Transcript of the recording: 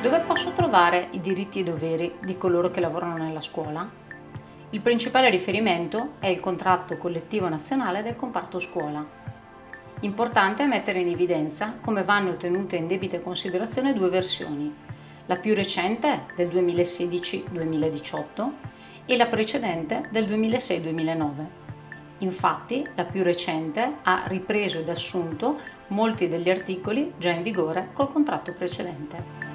Dove posso trovare i diritti e doveri di coloro che lavorano nella scuola? Il principale riferimento è il contratto collettivo nazionale del comparto scuola. Importante è mettere in evidenza come vanno tenute in debita considerazione due versioni, la più recente del 2016-2018 e la precedente del 2006-2009. Infatti, la più recente ha ripreso ed assunto molti degli articoli già in vigore col contratto precedente.